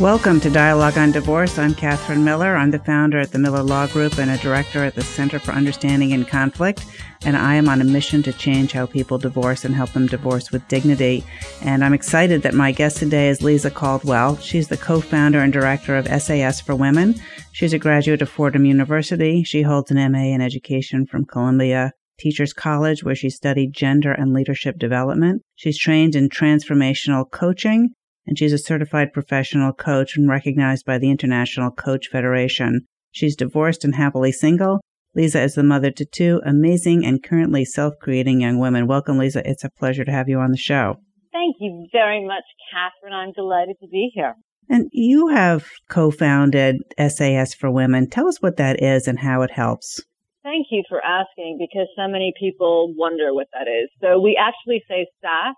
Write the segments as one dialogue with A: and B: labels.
A: Welcome to Dialogue on Divorce. I'm Catherine Miller. I'm the founder at the Miller Law Group and a director at the Center for Understanding in Conflict. And I am on a mission to change how people divorce and help them divorce with dignity. And I'm excited that my guest today is Lisa Caldwell. She's the co founder and director of SAS for Women. She's a graduate of Fordham University. She holds an MA in education from Columbia Teachers College, where she studied gender and leadership development. She's trained in transformational coaching and she's a certified professional coach and recognized by the International Coach Federation. She's divorced and happily single. Lisa is the mother to two amazing and currently self-creating young women. Welcome, Lisa. It's a pleasure to have you on the show.
B: Thank you very much, Catherine. I'm delighted to be here.
A: And you have co-founded SAS for Women. Tell us what that is and how it helps.
B: Thank you for asking because so many people wonder what that is. So we actually say SAS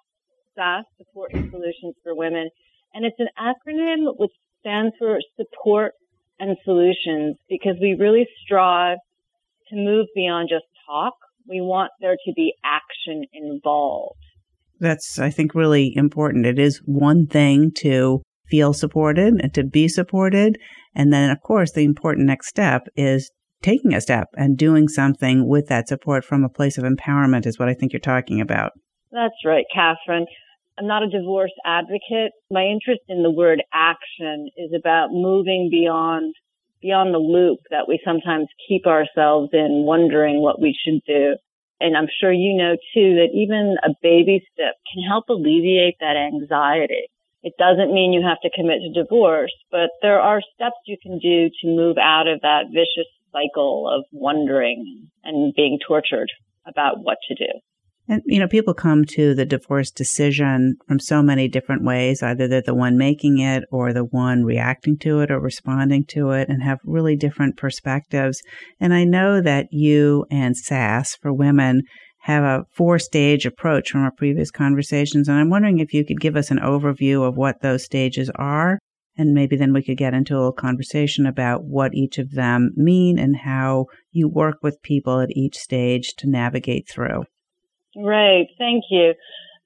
B: SAS, Support and Solutions for Women. And it's an acronym which stands for Support and Solutions because we really strive to move beyond just talk. We want there to be action involved.
A: That's, I think, really important. It is one thing to feel supported and to be supported. And then, of course, the important next step is taking a step and doing something with that support from a place of empowerment is what I think you're talking about.
B: That's right, Catherine. I'm not a divorce advocate. My interest in the word action is about moving beyond beyond the loop that we sometimes keep ourselves in wondering what we should do. And I'm sure you know too that even a baby step can help alleviate that anxiety. It doesn't mean you have to commit to divorce, but there are steps you can do to move out of that vicious cycle of wondering and being tortured about what to do.
A: And, you know, people come to the divorce decision from so many different ways. Either they're the one making it or the one reacting to it or responding to it and have really different perspectives. And I know that you and SAS for women have a four stage approach from our previous conversations. And I'm wondering if you could give us an overview of what those stages are. And maybe then we could get into a little conversation about what each of them mean and how you work with people at each stage to navigate through.
B: Right. Thank you.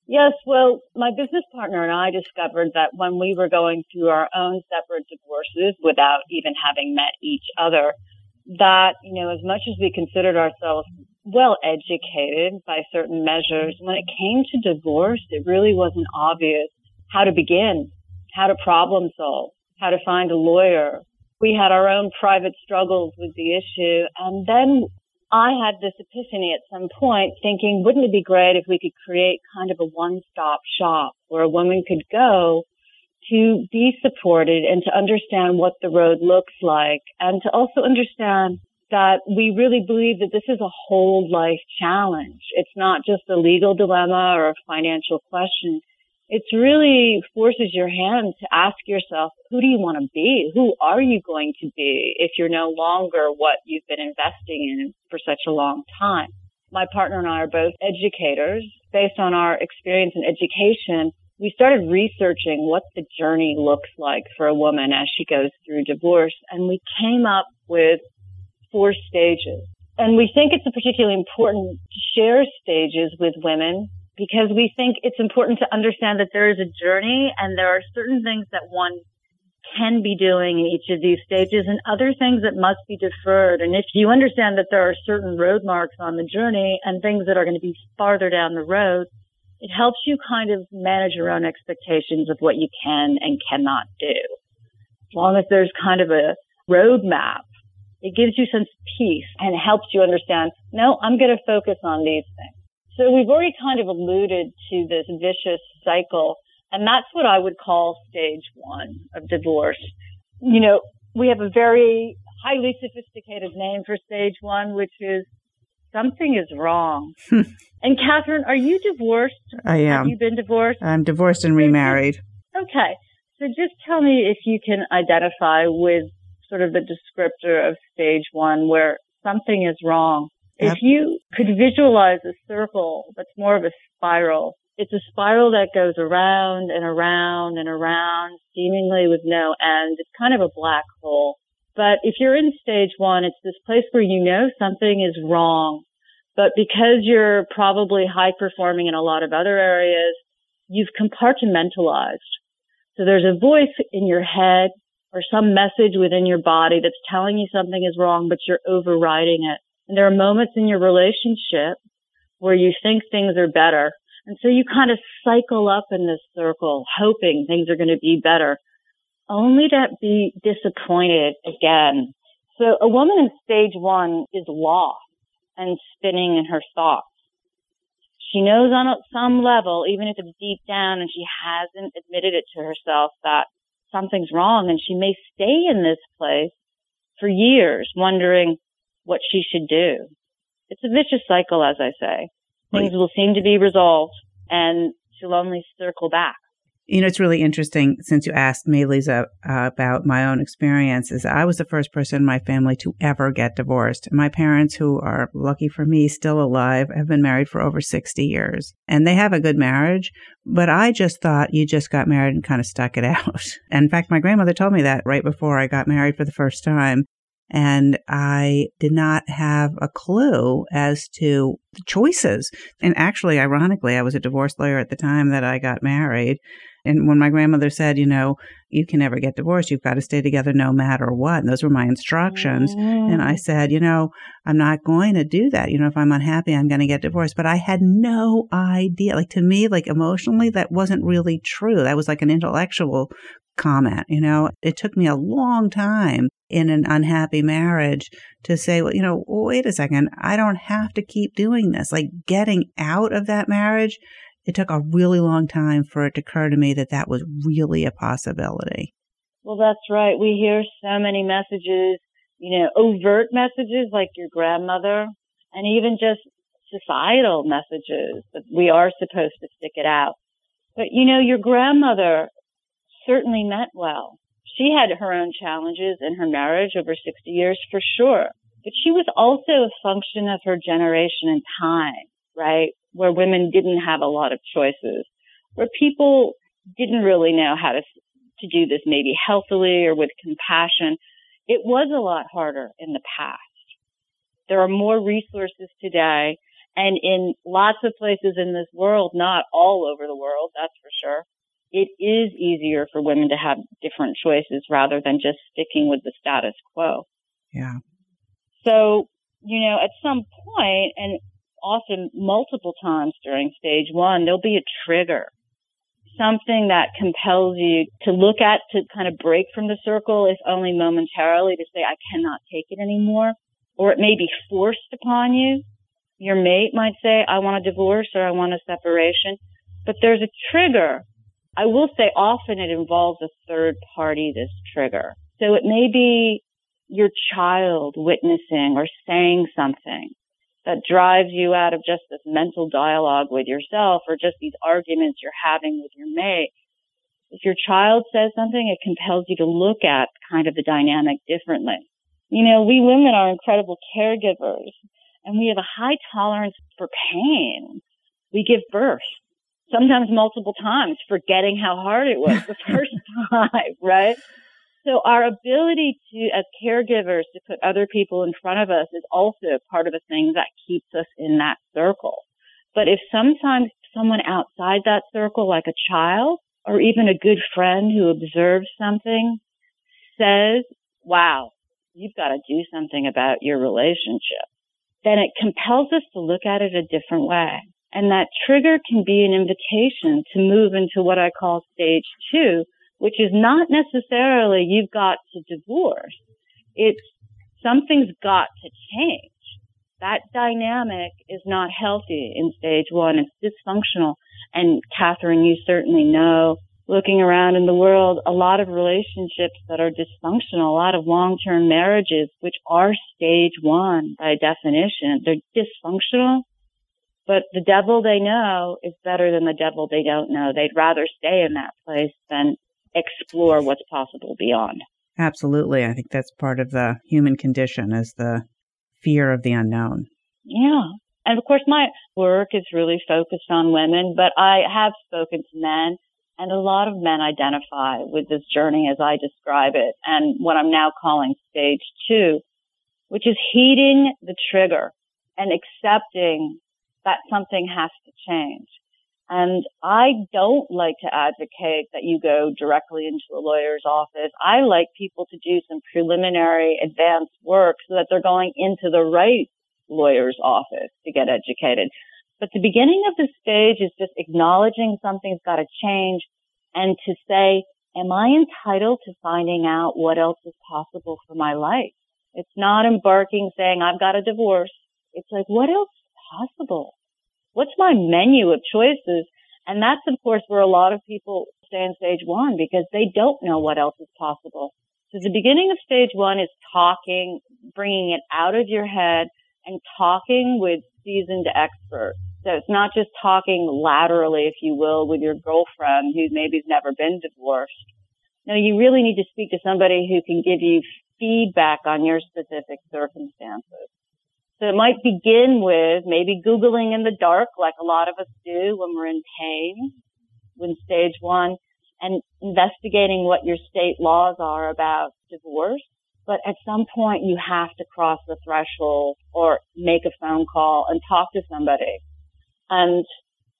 B: Yes. Well, my business partner and I discovered that when we were going through our own separate divorces without even having met each other, that, you know, as much as we considered ourselves well educated by certain measures, when it came to divorce, it really wasn't obvious how to begin, how to problem solve, how to find a lawyer. We had our own private struggles with the issue. And then I had this epiphany at some point thinking, wouldn't it be great if we could create kind of a one-stop shop where a woman could go to be supported and to understand what the road looks like and to also understand that we really believe that this is a whole life challenge. It's not just a legal dilemma or a financial question it's really forces your hand to ask yourself, who do you want to be? Who are you going to be if you're no longer what you've been investing in for such a long time? My partner and I are both educators. Based on our experience in education, we started researching what the journey looks like for a woman as she goes through divorce. And we came up with four stages. And we think it's particularly important to share stages with women because we think it's important to understand that there is a journey and there are certain things that one can be doing in each of these stages and other things that must be deferred. And if you understand that there are certain road marks on the journey and things that are going to be farther down the road, it helps you kind of manage your own expectations of what you can and cannot do. As long as there's kind of a roadmap, it gives you some peace and helps you understand, no, I'm going to focus on these things. So we've already kind of alluded to this vicious cycle, and that's what I would call stage one of divorce. You know, we have a very highly sophisticated name for stage one, which is something is wrong. Hmm. and Catherine, are you divorced?
A: I am.
B: Have you been divorced?
A: I'm divorced and remarried.
B: Okay. So just tell me if you can identify with sort of the descriptor of stage one where something is wrong. If you could visualize a circle that's more of a spiral, it's a spiral that goes around and around and around, seemingly with no end. It's kind of a black hole. But if you're in stage one, it's this place where you know something is wrong. But because you're probably high performing in a lot of other areas, you've compartmentalized. So there's a voice in your head or some message within your body that's telling you something is wrong, but you're overriding it. And there are moments in your relationship where you think things are better. And so you kind of cycle up in this circle, hoping things are going to be better, only to be disappointed again. So a woman in stage one is lost and spinning in her thoughts. She knows on some level, even if it's deep down and she hasn't admitted it to herself that something's wrong and she may stay in this place for years wondering what she should do. It's a vicious cycle, as I say. Things will seem to be resolved and she'll only circle back.
A: You know, it's really interesting since you asked me, Lisa, uh, about my own experiences. I was the first person in my family to ever get divorced. My parents, who are lucky for me, still alive, have been married for over 60 years and they have a good marriage. But I just thought you just got married and kind of stuck it out. in fact, my grandmother told me that right before I got married for the first time and I did not have a clue as to the choices. And actually, ironically, I was a divorce lawyer at the time that I got married. And when my grandmother said, you know, you can never get divorced, you've got to stay together no matter what. And those were my instructions. Mm. And I said, you know, I'm not going to do that. You know, if I'm unhappy, I'm going to get divorced. But I had no idea. Like to me, like emotionally, that wasn't really true. That was like an intellectual comment. You know, it took me a long time in an unhappy marriage to say, well, you know, wait a second, I don't have to keep doing this. Like getting out of that marriage, it took a really long time for it to occur to me that that was really a possibility.
B: Well, that's right. We hear so many messages, you know, overt messages like your grandmother and even just societal messages that we are supposed to stick it out. But you know, your grandmother certainly meant well. She had her own challenges in her marriage over 60 years for sure, but she was also a function of her generation and time, right? Where women didn't have a lot of choices, where people didn't really know how to, to do this maybe healthily or with compassion. It was a lot harder in the past. There are more resources today and in lots of places in this world, not all over the world, that's for sure it is easier for women to have different choices rather than just sticking with the status quo.
A: Yeah.
B: So, you know, at some point and often multiple times during stage one, there'll be a trigger, something that compels you to look at, to kind of break from the circle, if only momentarily to say, I cannot take it anymore. Or it may be forced upon you. Your mate might say, I want a divorce or I want a separation. But there's a trigger I will say often it involves a third party, this trigger. So it may be your child witnessing or saying something that drives you out of just this mental dialogue with yourself or just these arguments you're having with your mate. If your child says something, it compels you to look at kind of the dynamic differently. You know, we women are incredible caregivers and we have a high tolerance for pain. We give birth sometimes multiple times, forgetting how hard it was the first time, right? So our ability to, as caregivers, to put other people in front of us is also part of a thing that keeps us in that circle. But if sometimes someone outside that circle, like a child or even a good friend who observes something says, wow, you've got to do something about your relationship, then it compels us to look at it a different way. And that trigger can be an invitation to move into what I call stage two, which is not necessarily you've got to divorce. It's something's got to change. That dynamic is not healthy in stage one. It's dysfunctional. And Catherine, you certainly know, looking around in the world, a lot of relationships that are dysfunctional, a lot of long-term marriages, which are stage one by definition, they're dysfunctional but the devil they know is better than the devil they don't know. They'd rather stay in that place than explore what's possible beyond.
A: Absolutely. I think that's part of the human condition is the fear of the unknown.
B: Yeah. And of course, my work is really focused on women, but I have spoken to men and a lot of men identify with this journey as I describe it and what I'm now calling stage two, which is heeding the trigger and accepting that something has to change. And I don't like to advocate that you go directly into a lawyer's office. I like people to do some preliminary advanced work so that they're going into the right lawyer's office to get educated. But the beginning of the stage is just acknowledging something's got to change and to say, am I entitled to finding out what else is possible for my life? It's not embarking saying I've got a divorce. It's like, what else my menu of choices? And that's of course where a lot of people stay in stage one because they don't know what else is possible. So the beginning of stage one is talking, bringing it out of your head and talking with seasoned experts. So it's not just talking laterally, if you will, with your girlfriend who maybe has never been divorced. No, you really need to speak to somebody who can give you feedback on your specific circumstances. So it might begin with maybe Googling in the dark, like a lot of us do when we're in pain, when stage one, and investigating what your state laws are about divorce but at some point you have to cross the threshold or make a phone call and talk to somebody. And,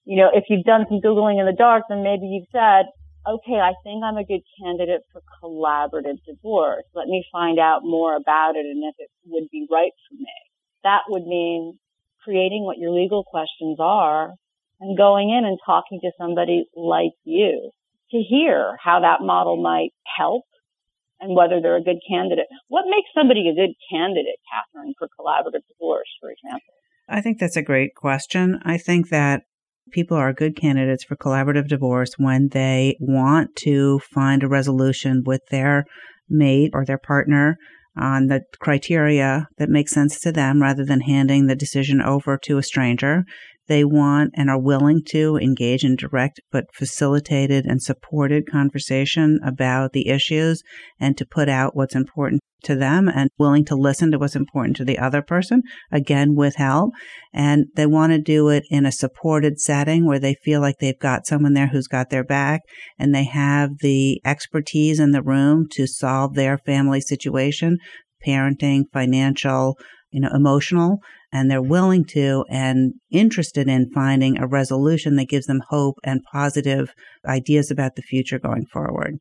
B: you know, if you've done some Googling in the dark, then maybe you've said, okay, I think I'm a good candidate for collaborative divorce. Let me find out more about it and if it would be right for me. That would mean creating what your legal questions are and going in and talking to somebody like you to hear how that model might help and whether they're a good candidate. What makes somebody a good candidate, Catherine, for collaborative divorce, for example?
A: I think that's a great question. I think that people are good candidates for collaborative divorce when they want to find a resolution with their mate or their partner on the criteria that makes sense to them rather than handing the decision over to a stranger. They want and are willing to engage in direct but facilitated and supported conversation about the issues and to put out what's important to them and willing to listen to what's important to the other person, again, with help. And they want to do it in a supported setting where they feel like they've got someone there who's got their back and they have the expertise in the room to solve their family situation, parenting, financial, you know, emotional, and they're willing to and interested in finding a resolution that gives them hope and positive ideas about the future going forward.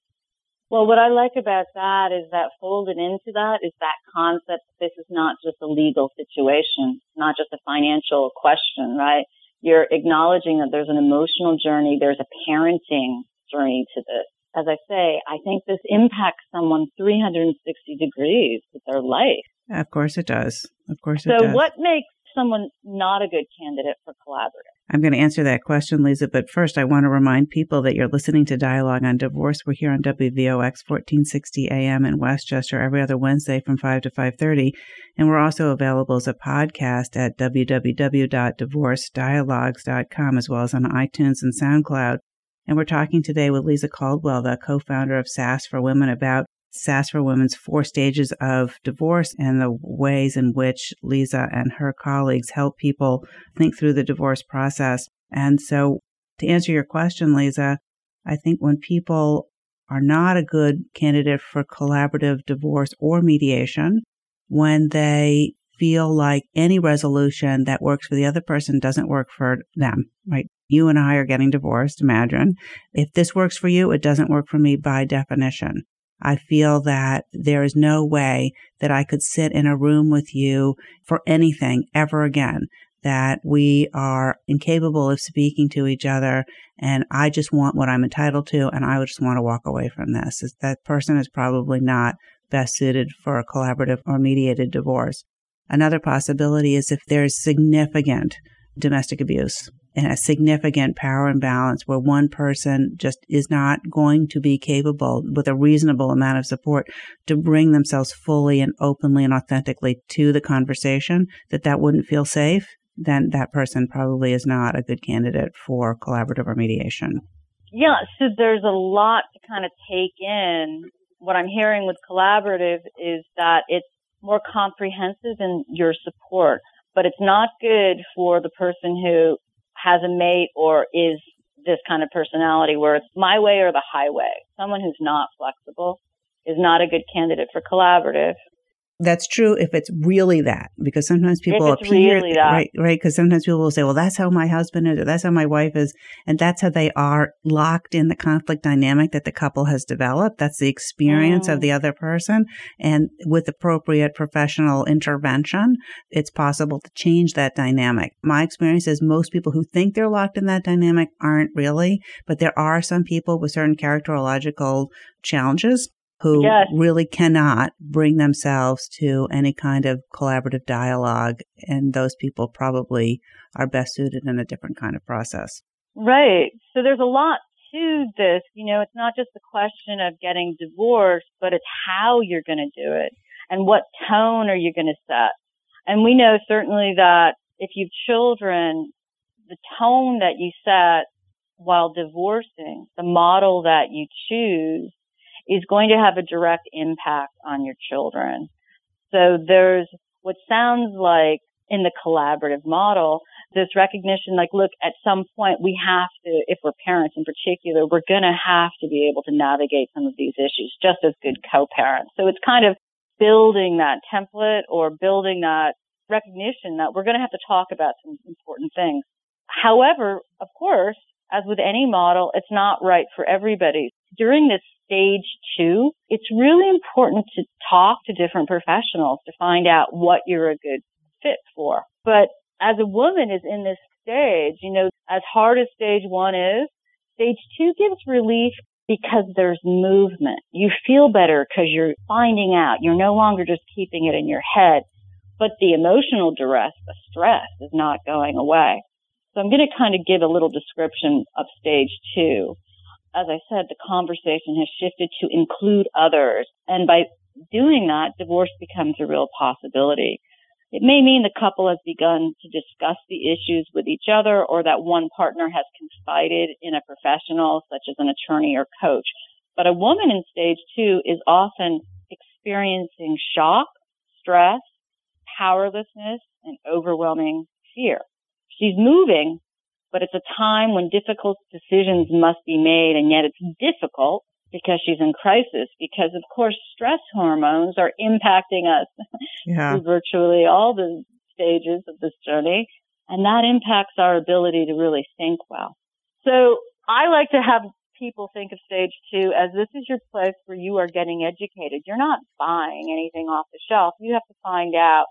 B: Well, what I like about that is that folded into that is that concept this is not just a legal situation, not just a financial question, right? You're acknowledging that there's an emotional journey, there's a parenting journey to this. As I say, I think this impacts someone 360 degrees with their life.
A: Of course it does. Of course
B: so
A: it does.
B: So what makes someone not a good candidate for collaborative?
A: I'm going to answer that question, Lisa, but first I want to remind people that you're listening to Dialogue on Divorce. We're here on WVOX 1460 AM in Westchester every other Wednesday from 5 to 5:30, and we're also available as a podcast at www.divorcedialogues.com as well as on iTunes and SoundCloud. And we're talking today with Lisa Caldwell, the co-founder of SAS for Women, about SAS for Women's four stages of divorce and the ways in which Lisa and her colleagues help people think through the divorce process. And so to answer your question, Lisa, I think when people are not a good candidate for collaborative divorce or mediation, when they feel like any resolution that works for the other person doesn't work for them, right? You and I are getting divorced, imagine. If this works for you, it doesn't work for me by definition. I feel that there is no way that I could sit in a room with you for anything ever again, that we are incapable of speaking to each other and I just want what I'm entitled to and I just want to walk away from this. That person is probably not best suited for a collaborative or mediated divorce. Another possibility is if there's significant domestic abuse a significant power imbalance where one person just is not going to be capable with a reasonable amount of support to bring themselves fully and openly and authentically to the conversation, that that wouldn't feel safe, then that person probably is not a good candidate for collaborative or mediation.
B: Yeah, so there's a lot to kind of take in. What I'm hearing with collaborative is that it's more comprehensive in your support, but it's not good for the person who has a mate or is this kind of personality where it's my way or the highway. Someone who's not flexible is not a good candidate for collaborative.
A: That's true if it's really that, because sometimes people appear
B: really
A: right, right. Because sometimes people will say, "Well, that's how my husband is, or that's how my wife is," and that's how they are locked in the conflict dynamic that the couple has developed. That's the experience mm. of the other person, and with appropriate professional intervention, it's possible to change that dynamic. My experience is most people who think they're locked in that dynamic aren't really, but there are some people with certain characterological challenges who yes. really cannot bring themselves to any kind of collaborative dialogue. And those people probably are best suited in a different kind of process.
B: Right. So there's a lot to this. You know, it's not just the question of getting divorced, but it's how you're going to do it and what tone are you going to set. And we know certainly that if you've children, the tone that you set while divorcing, the model that you choose is going to have a direct impact on your children. So there's what sounds like in the collaborative model, this recognition like, look, at some point we have to, if we're parents in particular, we're going to have to be able to navigate some of these issues just as good co-parents. So it's kind of building that template or building that recognition that we're going to have to talk about some important things. However, of course, as with any model, it's not right for everybody. During this stage two, it's really important to talk to different professionals to find out what you're a good fit for. But as a woman is in this stage, you know, as hard as stage one is, stage two gives relief because there's movement. You feel better because you're finding out. You're no longer just keeping it in your head, but the emotional duress, the stress is not going away. So I'm going to kind of give a little description of stage two as I said, the conversation has shifted to include others. And by doing that, divorce becomes a real possibility. It may mean the couple has begun to discuss the issues with each other or that one partner has confided in a professional such as an attorney or coach. But a woman in stage two is often experiencing shock, stress, powerlessness, and overwhelming fear. She's moving, but it's a time when difficult decisions must be made and yet it's difficult because she's in crisis because of course stress hormones are impacting us yeah. through virtually all the stages of this journey and that impacts our ability to really think well. So I like to have people think of stage two as this is your place where you are getting educated. You're not buying anything off the shelf. You have to find out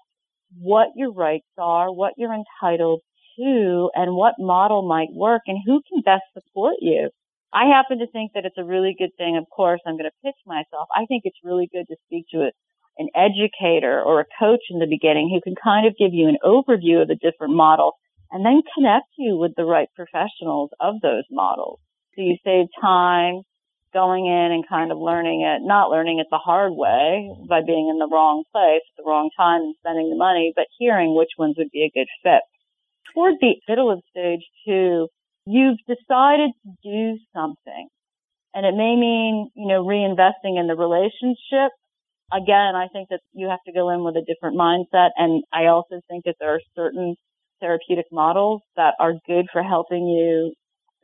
B: what your rights are, what you're entitled to and what model might work and who can best support you. I happen to think that it's a really good thing. Of course, I'm going to pitch myself. I think it's really good to speak to an educator or a coach in the beginning who can kind of give you an overview of the different models and then connect you with the right professionals of those models. So you save time going in and kind of learning it, not learning it the hard way by being in the wrong place at the wrong time and spending the money, but hearing which ones would be a good fit toward the middle of stage two, you've decided to do something. And it may mean, you know, reinvesting in the relationship. Again, I think that you have to go in with a different mindset. And I also think that there are certain therapeutic models that are good for helping you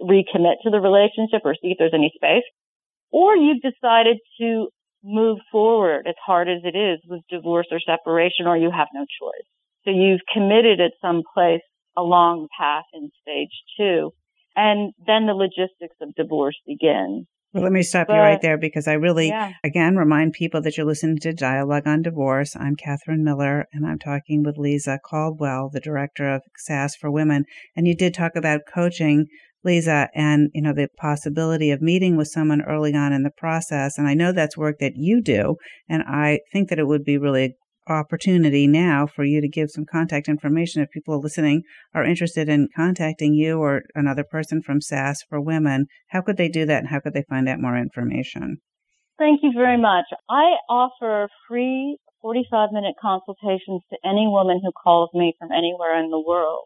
B: recommit to the relationship or see if there's any space. Or you've decided to move forward as hard as it is with divorce or separation or you have no choice. So you've committed at some place a long path in stage two. And then the logistics of divorce begin.
A: Well, let me stop but, you right there because I really, yeah. again, remind people that you're listening to Dialogue on Divorce. I'm Catherine Miller and I'm talking with Lisa Caldwell, the director of SAS for Women. And you did talk about coaching, Lisa, and, you know, the possibility of meeting with someone early on in the process. And I know that's work that you do. And I think that it would be really opportunity now for you to give some contact information if people listening are interested in contacting you or another person from SAS for Women. How could they do that and how could they find out more information?
B: Thank you very much. I offer free 45 minute consultations to any woman who calls me from anywhere in the world.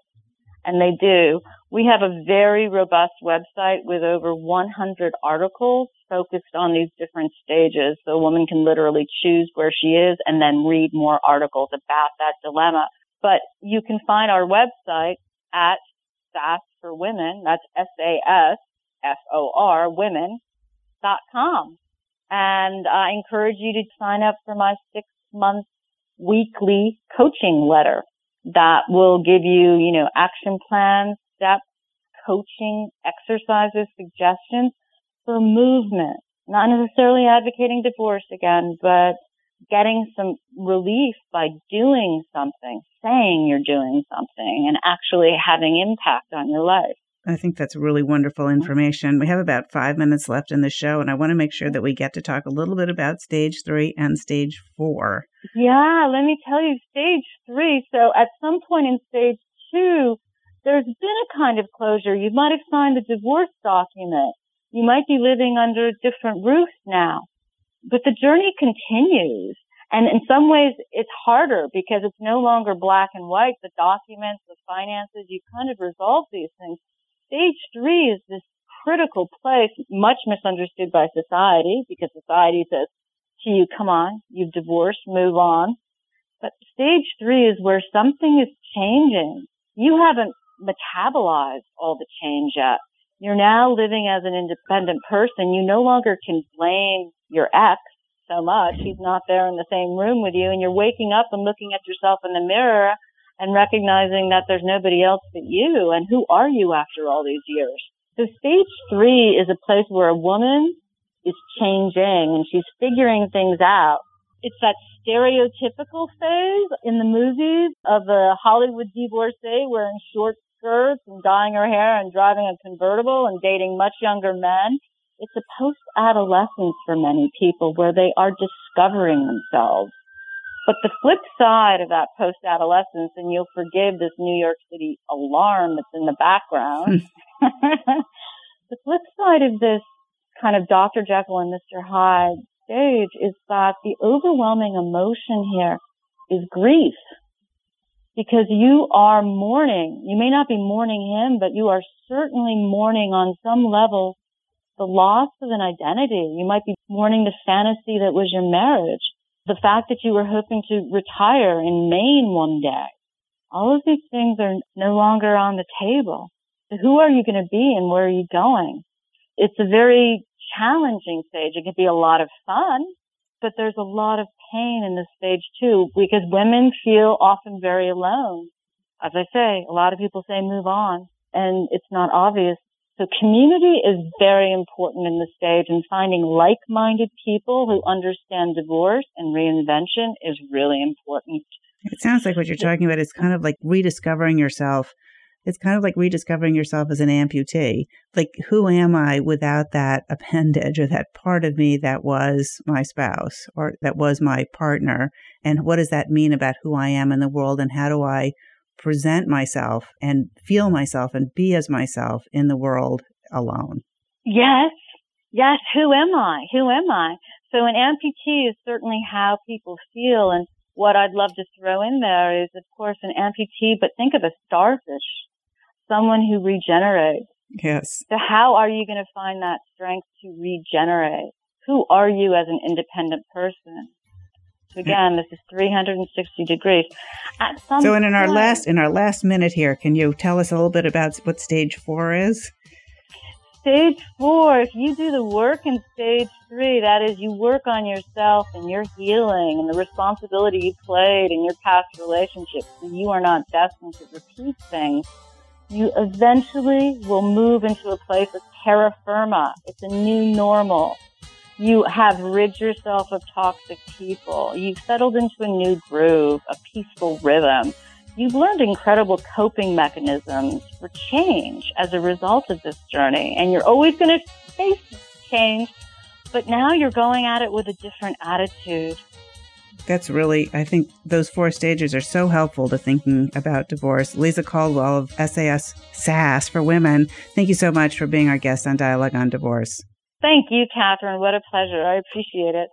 B: And they do. We have a very robust website with over 100 articles focused on these different stages. So a woman can literally choose where she is and then read more articles about that dilemma. But you can find our website at SAS for Women. That's S-A-S-F-O-R, women.com. And I encourage you to sign up for my six month weekly coaching letter that will give you, you know, action plans, steps, coaching, exercises, suggestions for movement. Not necessarily advocating divorce again, but getting some relief by doing something, saying you're doing something and actually having impact on your life.
A: I think that's really wonderful mm-hmm. information. We have about five minutes left in the show, and I want to make sure that we get to talk a little bit about stage three and stage four.
B: Yeah, let me tell you, stage three. So at some point in stage two, there's been a kind of closure. You might have signed the divorce document. You might be living under different roofs now, but the journey continues. And in some ways, it's harder because it's no longer black and white. The documents, the finances, you kind of resolve these things stage three is this critical place, much misunderstood by society because society says to you, come on, you've divorced, move on. But stage three is where something is changing. You haven't metabolized all the change yet. You're now living as an independent person. You no longer can blame your ex so much. He's not there in the same room with you and you're waking up and looking at yourself in the mirror and recognizing that there's nobody else but you and who are you after all these years. So stage three is a place where a woman is changing and she's figuring things out. It's that stereotypical phase in the movies of a Hollywood divorcee wearing short skirts and dyeing her hair and driving a convertible and dating much younger men. It's a post-adolescence for many people where they are discovering themselves but the flip side of that post adolescence, and you'll forgive this New York City alarm that's in the background, the flip side of this kind of Dr. Jekyll and Mr. Hyde stage is that the overwhelming emotion here is grief. Because you are mourning. You may not be mourning him, but you are certainly mourning on some level the loss of an identity. You might be mourning the fantasy that was your marriage the fact that you were hoping to retire in Maine one day. All of these things are no longer on the table. So who are you going to be and where are you going? It's a very challenging stage. It can be a lot of fun, but there's a lot of pain in this stage too because women feel often very alone. As I say, a lot of people say move on and it's not obvious so community is very important in this stage and finding like-minded people who understand divorce and reinvention is really important.
A: It sounds like what you're talking about is kind of like rediscovering yourself. It's kind of like rediscovering yourself as an amputee. Like, who am I without that appendage or that part of me that was my spouse or that was my partner? And what does that mean about who I am in the world? And how do I present myself and feel myself and be as myself in the world alone.
B: Yes. Yes. Who am I? Who am I? So an amputee is certainly how people feel. And what I'd love to throw in there is, of course, an amputee, but think of a starfish, someone who regenerates.
A: Yes.
B: So how are you going to find that strength to regenerate? Who are you as an independent person? So again, this is 360 degrees.
A: so, in our last in our last minute here, can you tell us a little bit about what stage four is?
B: Stage four, if you do the work in stage three, that is, you work on yourself and your healing and the responsibility you played in your past relationships, so you are not destined to repeat things. You eventually will move into a place of terra firma. It's a new normal you have rid yourself of toxic people. You've settled into a new groove, a peaceful rhythm. You've learned incredible coping mechanisms for change as a result of this journey. And you're always going to face change, but now you're going at it with a different attitude.
A: That's really, I think those four stages are so helpful to thinking about divorce. Lisa Caldwell of SAS SAS for Women, thank you so much for being our guest on Dialogue on Divorce.
B: Thank you, Catherine. What a pleasure. I appreciate it.